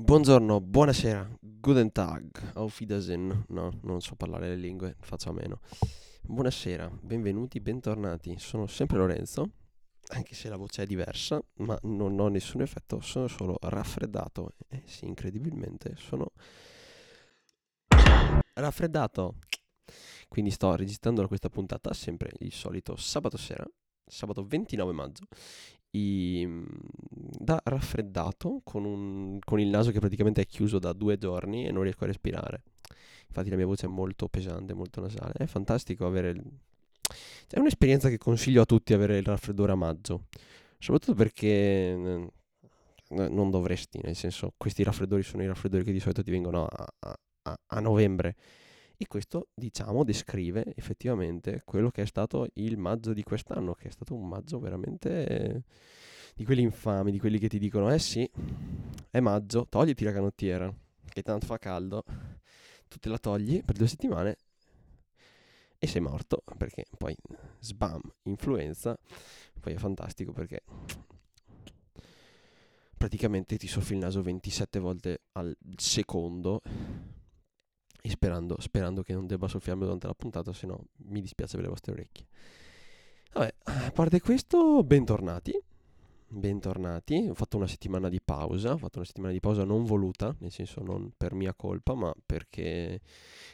Buongiorno, buonasera, guten Tag, auf Wiedersehen. No, non so parlare le lingue, faccio a meno. Buonasera, benvenuti, bentornati. Sono sempre Lorenzo, anche se la voce è diversa, ma non ho nessun effetto, sono solo raffreddato. Eh sì, incredibilmente, sono raffreddato. Quindi sto registrando questa puntata sempre il solito sabato sera, sabato 29 maggio, i, mm, da raffreddato con, un, con il naso che praticamente è chiuso da due giorni e non riesco a respirare. Infatti la mia voce è molto pesante, molto nasale. È fantastico avere... Il... È un'esperienza che consiglio a tutti avere il raffreddore a maggio. Soprattutto perché non dovresti, nel senso, questi raffreddori sono i raffreddori che di solito ti vengono a, a, a novembre e questo, diciamo, descrive effettivamente quello che è stato il maggio di quest'anno, che è stato un maggio veramente di quelli infami, di quelli che ti dicono, eh sì, è maggio, togliti la canottiera, che tanto fa caldo, tu te la togli per due settimane e sei morto, perché poi sbam, influenza, poi è fantastico perché praticamente ti soffi il naso 27 volte al secondo e sperando, sperando che non debba soffiarmi durante la puntata, se no mi dispiace per le vostre orecchie. Vabbè, a parte questo, bentornati. Bentornati, ho fatto una settimana di pausa, ho fatto una settimana di pausa non voluta, nel senso non per mia colpa, ma perché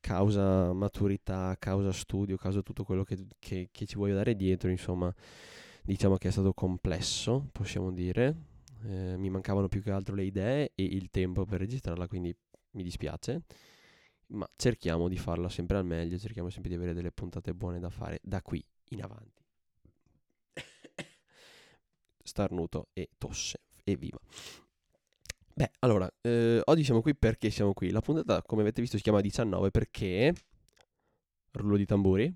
causa maturità, causa studio, causa tutto quello che, che, che ci voglio dare dietro, insomma, diciamo che è stato complesso, possiamo dire. Eh, mi mancavano più che altro le idee e il tempo per registrarla, quindi mi dispiace ma cerchiamo di farla sempre al meglio, cerchiamo sempre di avere delle puntate buone da fare da qui in avanti. Starnuto e tosse, evviva. Beh, allora, eh, oggi siamo qui perché siamo qui. La puntata, come avete visto, si chiama 19 perché... Rullo di tamburi.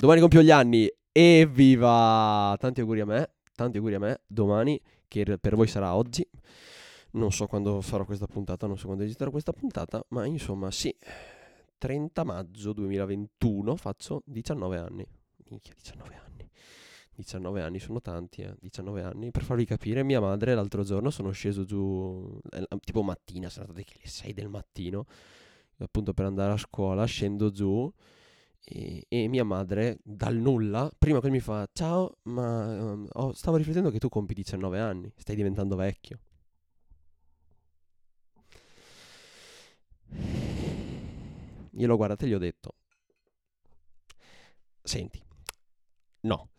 Domani compio gli anni, evviva! Tanti auguri a me, tanti auguri a me. Domani, che per voi sarà oggi. Non so quando farò questa puntata, non so quando registrerò questa puntata, ma insomma sì, 30 maggio 2021 faccio 19 anni. Minchia, 19 anni. 19 anni sono tanti, eh. 19 anni. Per farvi capire, mia madre l'altro giorno sono sceso giù, eh, tipo mattina, sono state le 6 del mattino, appunto per andare a scuola, scendo giù e, e mia madre dal nulla, prima che mi fa, ciao, ma um, oh, stavo riflettendo che tu compi 19 anni, stai diventando vecchio. Io l'ho guardato e gli ho detto, senti, no,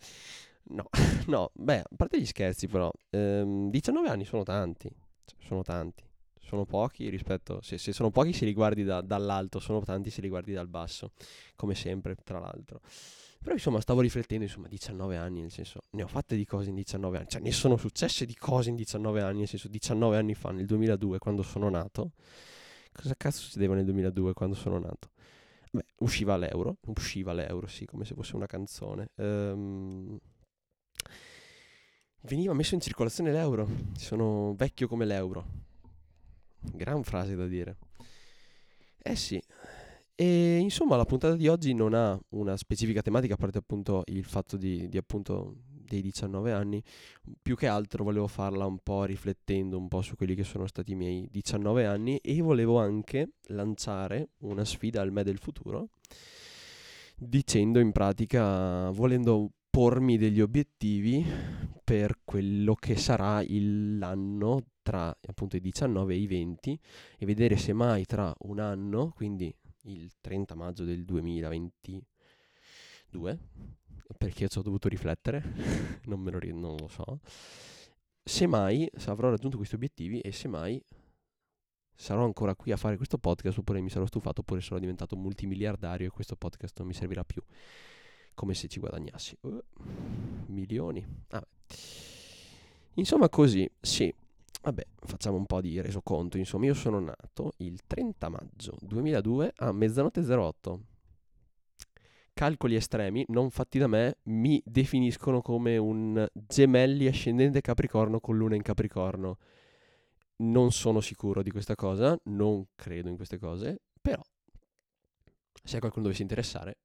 no, no, beh, a parte gli scherzi però, ehm, 19 anni sono tanti, cioè, sono tanti, sono pochi rispetto, se, se sono pochi se li guardi da, dall'alto, sono tanti se li guardi dal basso, come sempre, tra l'altro. Però insomma stavo riflettendo, insomma 19 anni, nel senso ne ho fatte di cose in 19 anni, cioè ne sono successe di cose in 19 anni, nel senso 19 anni fa, nel 2002, quando sono nato, Cosa cazzo succedeva nel 2002 quando sono nato? Beh, usciva l'euro, usciva l'euro, sì, come se fosse una canzone. Ehm, veniva messo in circolazione l'euro. Sono vecchio come l'euro. Gran frase da dire. Eh sì. E insomma, la puntata di oggi non ha una specifica tematica, a parte appunto il fatto di, di appunto dei 19 anni, più che altro volevo farla un po' riflettendo un po' su quelli che sono stati i miei 19 anni e volevo anche lanciare una sfida al me del futuro, dicendo in pratica, volendo pormi degli obiettivi per quello che sarà l'anno tra appunto i 19 e i 20 e vedere se mai tra un anno, quindi il 30 maggio del 2022, perché ci ho dovuto riflettere, non, me lo, non lo so. Semmai se avrò raggiunto questi obiettivi e semmai sarò ancora qui a fare questo podcast oppure mi sarò stufato oppure sarò diventato multimiliardario e questo podcast non mi servirà più. Come se ci guadagnassi. Uh, milioni. Ah, insomma così, sì. Vabbè, facciamo un po' di resoconto. Insomma, io sono nato il 30 maggio 2002 a mezzanotte 08 calcoli estremi non fatti da me mi definiscono come un gemelli ascendente Capricorno con luna in Capricorno. Non sono sicuro di questa cosa, non credo in queste cose, però se qualcuno dovesse interessare,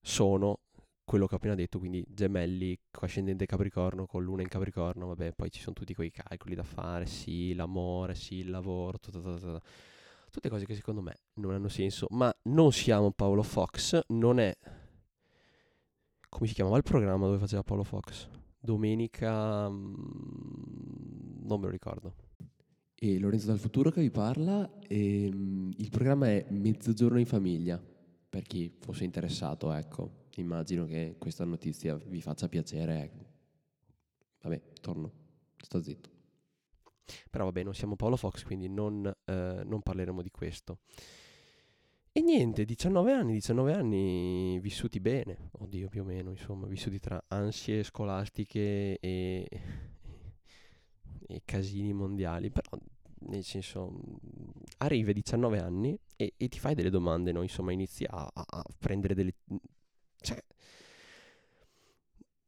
sono quello che ho appena detto, quindi gemelli, ascendente Capricorno con luna in Capricorno, vabbè, poi ci sono tutti quei calcoli da fare, sì, l'amore, sì, il lavoro, tutta, tutta, tutta. Tutte cose che secondo me non hanno senso, ma non siamo Paolo Fox, non è... come si chiamava il programma dove faceva Paolo Fox? Domenica... Mm, non me lo ricordo. E Lorenzo dal futuro che vi parla, e, um, il programma è Mezzogiorno in famiglia, per chi fosse interessato, ecco immagino che questa notizia vi faccia piacere. Ecco. Vabbè, torno, sto zitto. Però vabbè, non siamo Paolo Fox, quindi non, eh, non parleremo di questo. E niente, 19 anni, 19 anni vissuti bene, oddio più o meno, insomma, vissuti tra ansie scolastiche e, e casini mondiali, però nel senso arrivi a 19 anni e, e, ti fai delle domande, no? insomma inizi a, a, a prendere delle, cioè,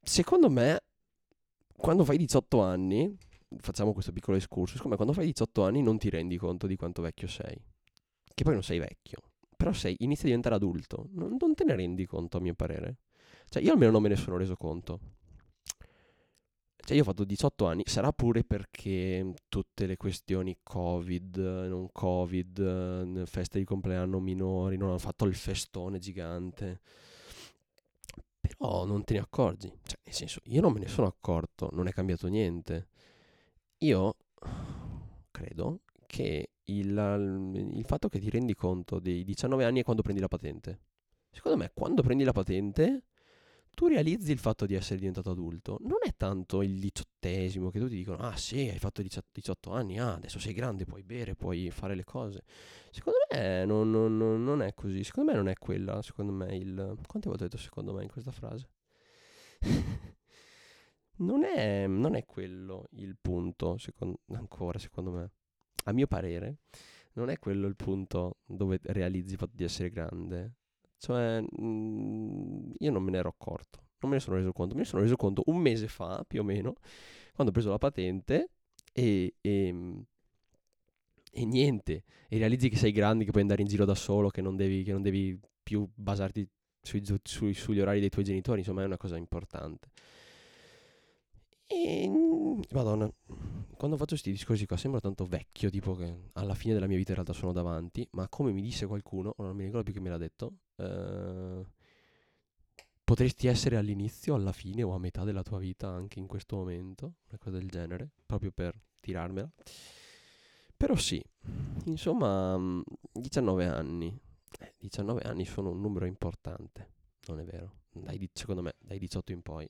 secondo me, quando fai 18 anni, facciamo questo piccolo escurso, secondo me quando fai 18 anni non ti rendi conto di quanto vecchio sei. Che poi non sei vecchio, però sei, inizi a diventare adulto. Non, non te ne rendi conto, a mio parere. Cioè, io almeno non me ne sono reso conto. Cioè, io ho fatto 18 anni, sarà pure perché tutte le questioni Covid, non Covid, feste di compleanno minori, non hanno fatto il festone gigante però non te ne accorgi. Cioè, nel senso, io non me ne sono accorto, non è cambiato niente. Io credo che il, il fatto che ti rendi conto dei 19 anni è quando prendi la patente. Secondo me, quando prendi la patente, tu realizzi il fatto di essere diventato adulto. Non è tanto il diciottesimo che tutti dicono, ah sì, hai fatto 18 anni, ah adesso sei grande, puoi bere, puoi fare le cose. Secondo me non, non, non è così, secondo me non è quella, secondo me il... Quante volte ho detto secondo me in questa frase? non, è, non è quello il punto, secondo, ancora secondo me. A mio parere, non è quello il punto dove realizzi il fatto di essere grande cioè, mh, mhmm, io non me ne ero accorto, non me ne sono reso conto. Me ne sono reso conto un mese fa, più o meno, quando ho preso la patente e, e, e niente. E realizzi che sei grande, che puoi andare in giro da solo, che non devi, che non devi più basarti sui, sui, sugli orari dei tuoi genitori. Insomma, è una cosa importante. E, mhmm, madonna, quando faccio questi discorsi qua sembra tanto vecchio, tipo che alla fine della mia vita in realtà sono davanti, ma come mi disse qualcuno, non mi ricordo più che me l'ha detto, eh, potresti essere all'inizio, alla fine o a metà della tua vita anche in questo momento, una cosa del genere, proprio per tirarmela. Però sì, insomma, 19 anni. Eh, 19 anni sono un numero importante, non è vero? Dai, secondo me, dai 18 in poi.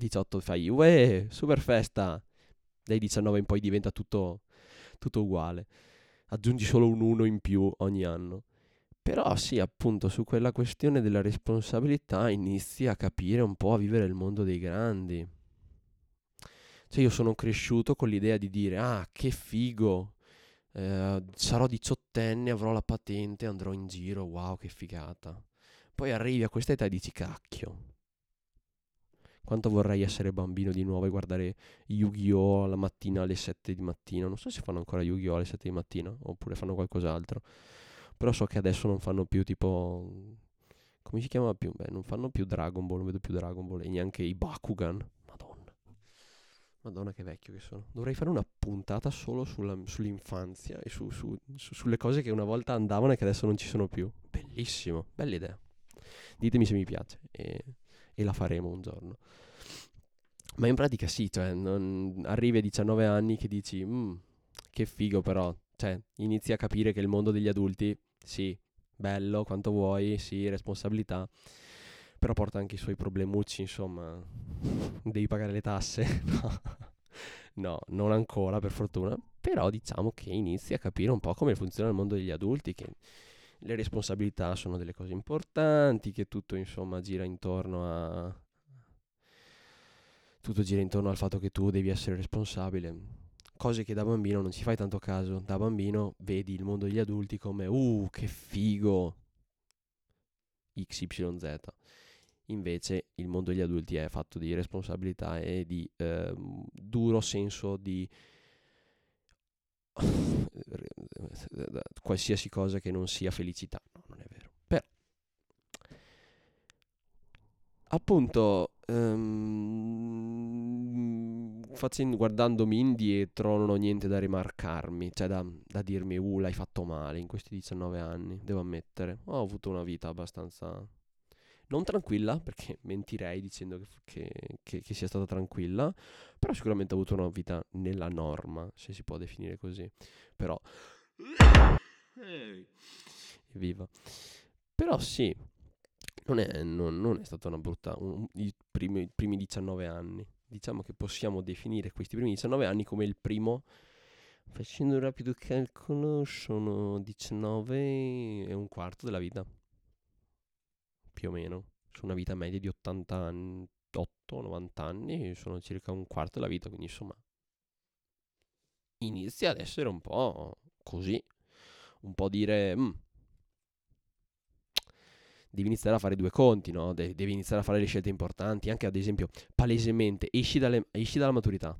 18 fai, uè, super festa, dai 19 in poi diventa tutto, tutto uguale. Aggiungi solo un 1 in più ogni anno. Però sì, appunto, su quella questione della responsabilità inizi a capire un po' a vivere il mondo dei grandi. Cioè io sono cresciuto con l'idea di dire, ah, che figo, eh, sarò diciottenne, avrò la patente, andrò in giro, wow, che figata. Poi arrivi a questa età e dici, cacchio, quanto vorrei essere bambino di nuovo e guardare Yu-Gi-Oh! la mattina alle 7 di mattina. Non so se fanno ancora Yu-Gi-Oh! alle 7 di mattina oppure fanno qualcos'altro. Però so che adesso non fanno più tipo... Come si chiama più? Beh, non fanno più Dragon Ball, non vedo più Dragon Ball e neanche i Bakugan. Madonna. Madonna che vecchio che sono. Dovrei fare una puntata solo sulla, sull'infanzia e su, su, su, sulle cose che una volta andavano e che adesso non ci sono più. Bellissimo, bella idea. Ditemi se mi piace. E e la faremo un giorno. Ma in pratica sì, cioè, non... arrivi a 19 anni che dici, mm, che figo però, cioè, inizi a capire che il mondo degli adulti, sì, bello, quanto vuoi, sì, responsabilità, però porta anche i suoi problemucci, insomma, devi pagare le tasse, no. no, non ancora per fortuna, però diciamo che inizi a capire un po' come funziona il mondo degli adulti, che le responsabilità sono delle cose importanti, che tutto insomma gira intorno a... Tutto gira intorno al fatto che tu devi essere responsabile. Cose che da bambino non ci fai tanto caso. Da bambino vedi il mondo degli adulti come, uh, che figo! XYZ. Invece il mondo degli adulti è fatto di responsabilità e di eh, duro senso di qualsiasi cosa che non sia felicità. No, non è vero. Però appunto, ehm, facendo- guardandomi indietro non ho niente da rimarcarmi, cioè da, da dirmi, uh, l'hai fatto male in questi 19 anni, devo ammettere. Ho avuto una vita abbastanza... Non tranquilla, perché mentirei dicendo che, che- che- che sia stata tranquilla, però sicuramente ho avuto una vita nella norma, se si può definire così. Però... Evviva. Però sì, non è, non- non è stata una brutta... un- i, primi, i primi 19 anni. Diciamo che possiamo definire questi primi 19 anni come il primo... Facendo un rapido calcolo, sono 19 e un quarto della vita. Più o meno. Su una vita media di 80 anni, 8-90 anni, sono circa un quarto della vita, quindi insomma... Inizia ad essere un po' così. Un po' dire... "Mm, devi iniziare a fare due conti, no? De- devi iniziare a fare le scelte importanti, anche ad esempio, palesemente, esci, dalle- esci dalla maturità.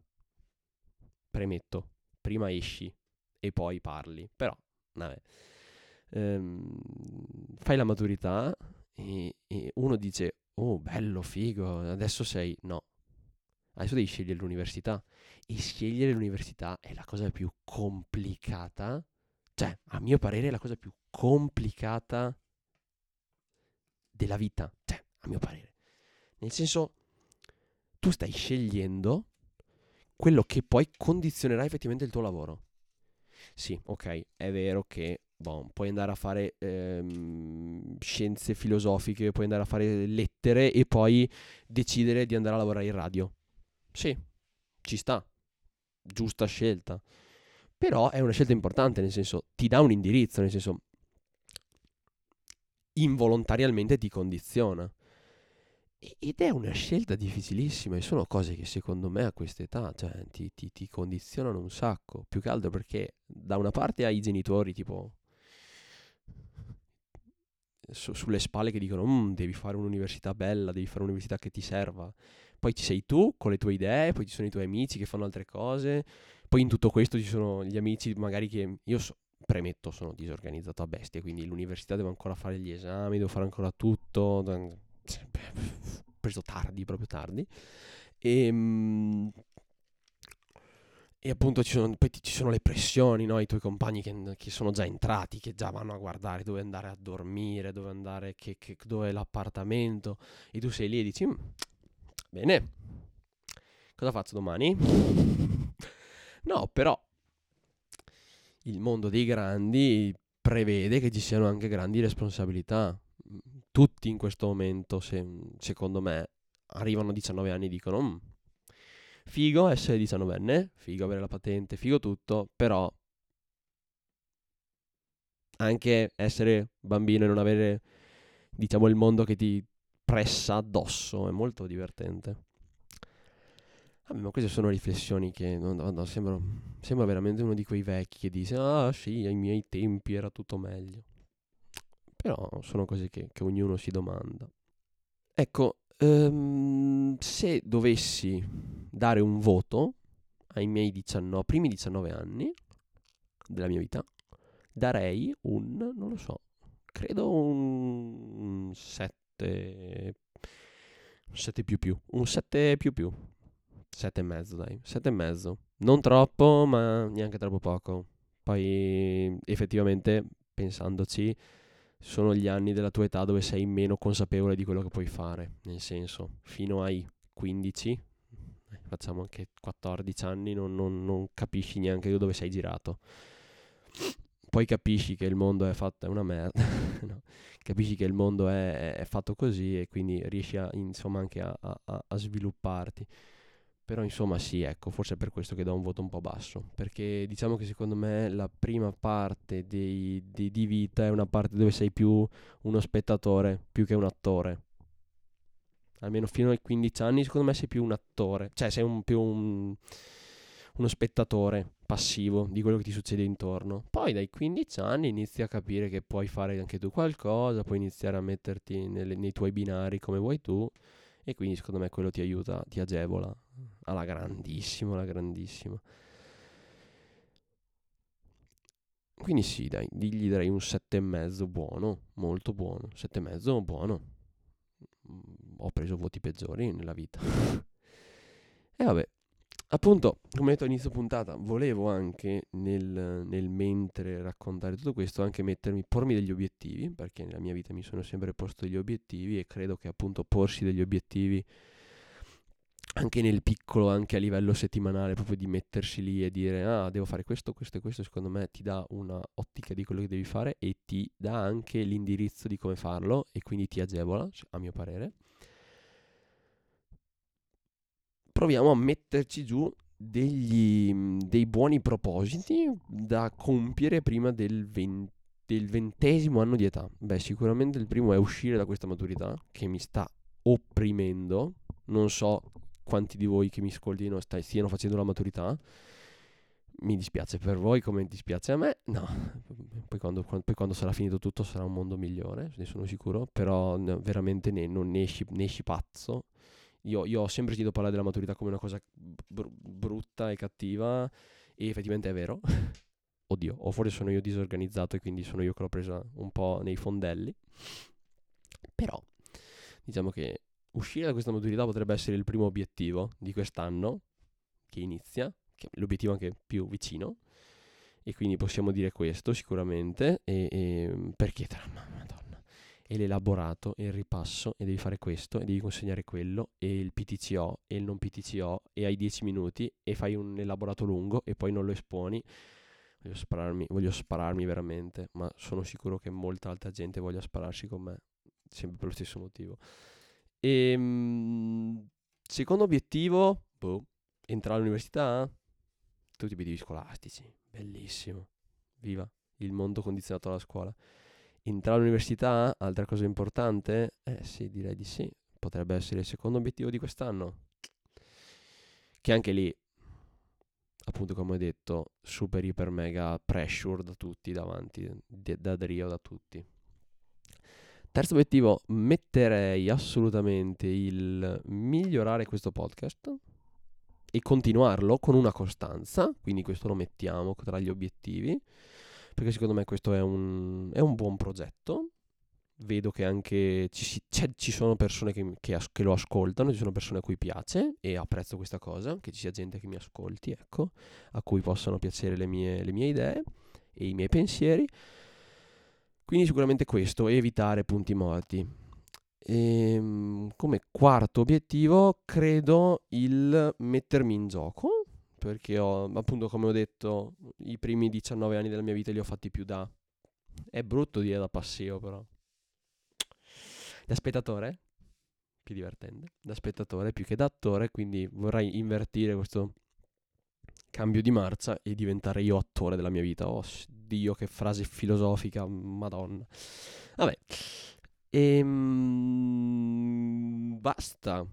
Premetto, prima esci e poi parli, però, vabbè. Ehm, fai la maturità e, e uno dice, oh, bello, figo, adesso sei... No, adesso devi scegliere l'università. E scegliere l'università è la cosa più complicata, cioè, a mio parere, è la cosa più complicata della vita, cioè, a mio parere. Nel senso, tu stai scegliendo quello che poi condizionerà effettivamente il tuo lavoro. Sì, ok, è vero che boh, puoi andare a fare ehm, scienze filosofiche, puoi andare a fare lettere e poi decidere di andare a lavorare in radio. Sì, ci sta, giusta scelta. Però è una scelta importante, nel senso, ti dà un indirizzo, nel senso, involontariamente ti condiziona. Ed è una scelta difficilissima e sono cose che secondo me a quest'età cioè, ti, ti- ti condizionano un sacco. Più che altro perché da una parte hai i genitori tipo su- sulle spalle che dicono "Mm, devi fare un'università bella, devi fare un'università che ti serva. Poi ci sei tu con le tue idee, poi ci sono i tuoi amici che fanno altre cose. Poi in tutto questo ci sono gli amici magari che io so- premetto sono disorganizzato a bestia, quindi l'università devo ancora fare gli esami, devo fare ancora tutto. Preso tardi, proprio tardi. E, mm, e appunto ci sono, poi ci sono le pressioni, no? I tuoi compagni che, che sono già entrati, che già vanno a guardare dove andare a dormire, dove andare, che, che- dove è l'appartamento. E tu sei lì e dici, "Mm, bene, cosa faccio domani? No, però il mondo dei grandi prevede che ci siano anche grandi responsabilità. Tutti in questo momento, se- secondo me, arrivano a 19 anni e dicono "Mm, figo essere 19enne, figo avere la patente, figo tutto, però anche essere bambino e non avere, diciamo, il mondo che ti pressa addosso è molto divertente. Vabbè, ma queste sono riflessioni che no, no, sembro, sembra veramente uno di quei vecchi che dice ah sì, ai miei tempi era tutto meglio. Però sono cose che, che ognuno si domanda. Ecco, ehm, se dovessi dare un voto ai miei 19, primi 19 anni della mia vita, darei un, non lo so, credo un 7, 7 più più, un 7 più più, 7 e mezzo dai, 7 e mezzo. Non troppo, ma neanche troppo poco. Poi effettivamente, pensandoci, sono gli anni della tua età dove sei meno consapevole di quello che puoi fare. Nel senso, fino ai 15, eh, facciamo anche 14 anni, non, non- non capisci neanche dove sei girato. Poi capisci che il mondo è fatto, è una merda. no. Capisci che il mondo è, è fatto così e quindi riesci a, insomma anche a, a- a svilupparti. Però insomma sì, ecco, forse è per questo che do un voto un po' basso, perché diciamo che secondo me la prima parte dei- di, di vita è una parte dove sei più uno spettatore più che un attore. Almeno fino ai 15 anni secondo me sei più un attore, cioè sei un, più un- uno spettatore passivo di quello che ti succede intorno. Poi dai 15 anni inizi a capire che puoi fare anche tu qualcosa, puoi iniziare a metterti nelle- nei tuoi binari come vuoi tu e quindi secondo me quello ti aiuta, ti agevola alla grandissima, alla grandissima. Quindi sì, dai, gli darei un sette e mezzo buono, molto buono. Sette e mezzo buono. ho preso voti peggiori nella vita. e vabbè, appunto, come detto all'inizio puntata, volevo anche nel, nel, mentre raccontare tutto questo anche mettermi, pormi degli obiettivi, perché nella mia vita mi sono sempre posto degli obiettivi e credo che appunto porsi degli obiettivi anche nel piccolo, anche a livello settimanale, proprio di mettersi lì e dire ah, devo fare questo, questo e questo, secondo me ti dà una ottica di quello che devi fare e ti dà anche l'indirizzo di come farlo e quindi ti agevola, a mio parere. Proviamo a metterci giù degli, dei buoni propositi da compiere prima del, 20, del ventesimo anno di età. Beh, sicuramente il primo è uscire da questa maturità che mi sta opprimendo. Non so quanti di voi che mi ascoltino stiano facendo la maturità. Mi dispiace per voi come dispiace a me. No, poi quando, quando, poi quando sarà finito tutto sarà un mondo migliore, ne sono sicuro. Però no, veramente ne, non ne esci, ne esci pazzo. Io, io, ho sempre sentito parlare della maturità come una cosa br- brutta e cattiva e effettivamente è vero. Oddio, o forse sono io disorganizzato e quindi sono io che l'ho presa un po' nei fondelli. Però, diciamo che uscire da questa maturità potrebbe essere il primo obiettivo di quest'anno che inizia, che è l'obiettivo anche più vicino. E quindi possiamo dire questo sicuramente. E, e perché tra madonna, e l'elaborato e il ripasso e devi fare questo e devi consegnare quello e il PTCO e il non PTCO e hai 10 minuti e fai un elaborato lungo e poi non lo esponi. Voglio spararmi, voglio spararmi veramente, ma sono sicuro che molta altra gente voglia spararsi con me, sempre per lo stesso motivo. E, ehm, secondo obiettivo, boh, entrare all'università, tutti i obiettivi scolastici, bellissimo, viva il mondo condizionato dalla scuola. Entrare all'università, altra cosa importante? Eh sì, direi di sì, potrebbe essere il secondo obiettivo di quest'anno. Che anche lì, appunto come ho detto, super iper mega pressure da tutti davanti, da Drio da tutti. Terzo obiettivo, metterei assolutamente il migliorare questo podcast e continuarlo con una costanza, quindi questo lo mettiamo tra gli obiettivi, perché secondo me questo è un, è un buon progetto. Vedo che anche ci, si, ci sono persone che, che, as, che, lo ascoltano, ci sono persone a cui piace e apprezzo questa cosa, che ci sia gente che mi ascolti, ecco, a cui possano piacere le mie, le mie idee e i miei pensieri. Quindi sicuramente questo, evitare punti morti. E, ehm, come quarto obiettivo credo il mettermi in gioco, perché ho, appunto come ho detto, i primi 19 anni della mia vita li ho fatti più da... È brutto dire da passivo però. Da spettatore? Più divertente. Da spettatore più che da attore, quindi vorrei invertire questo cambio di marcia e diventare io attore della mia vita. Oh Dio, che frase filosofica, madonna. Vabbè. Ehm, basta.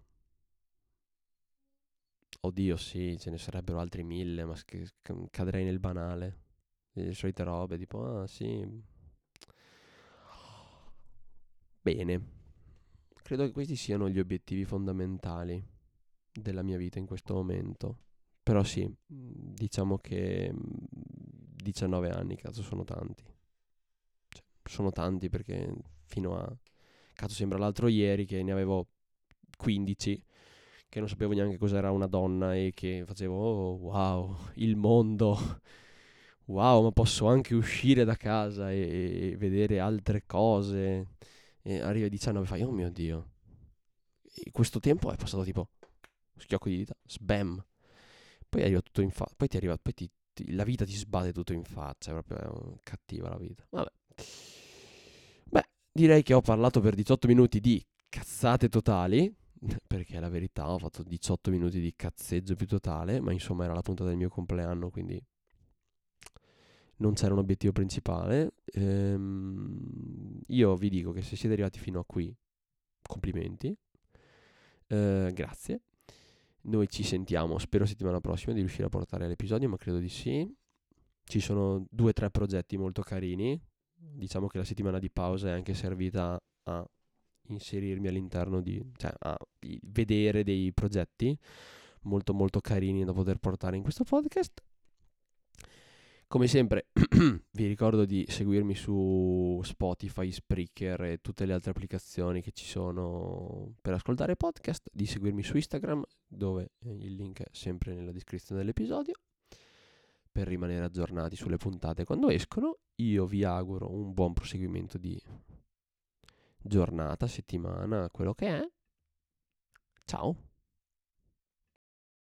Oddio, sì, ce ne sarebbero altri mille, ma che, cadrei nel banale. Le solite robe, tipo, ah, sì. Bene. Credo che questi siano gli obiettivi fondamentali della mia vita in questo momento. Però sì, diciamo che 19 anni, cazzo, sono tanti. Cioè, sono tanti perché fino a... Cazzo, sembra l'altro ieri che ne avevo 15, che non sapevo neanche cos'era una donna e che facevo, oh, wow, il mondo. Wow, ma posso anche uscire da casa e, e vedere altre cose. E arriva a 19 e fai, oh mio Dio. E questo tempo è passato tipo, schiocco di dita, sbam poi arriva tutto in faccia. Poi ti arriva. Poi ti, ti, la vita ti sbate tutto in faccia. È proprio cattiva la vita. Vabbè. Beh, direi che ho parlato per 18 minuti di cazzate totali. Perché la verità ho fatto 18 minuti di cazzeggio più totale. Ma insomma era la puntata del mio compleanno. Quindi non c'era un obiettivo principale. Ehm, io vi dico che se siete arrivati fino a qui, complimenti. Eh, grazie. Noi ci sentiamo, spero settimana prossima di riuscire a portare l'episodio, ma credo di sì. Ci sono due o tre progetti molto carini. Diciamo che la settimana di pausa è anche servita a inserirmi all'interno di, cioè a vedere dei progetti molto molto carini da poter portare in questo podcast. Come sempre vi ricordo di seguirmi su Spotify, Spreaker e tutte le altre applicazioni che ci sono per ascoltare podcast, di seguirmi su Instagram dove eh, il link è sempre nella descrizione dell'episodio per rimanere aggiornati sulle puntate quando escono. Io vi auguro un buon proseguimento di giornata, settimana, quello che è. Ciao!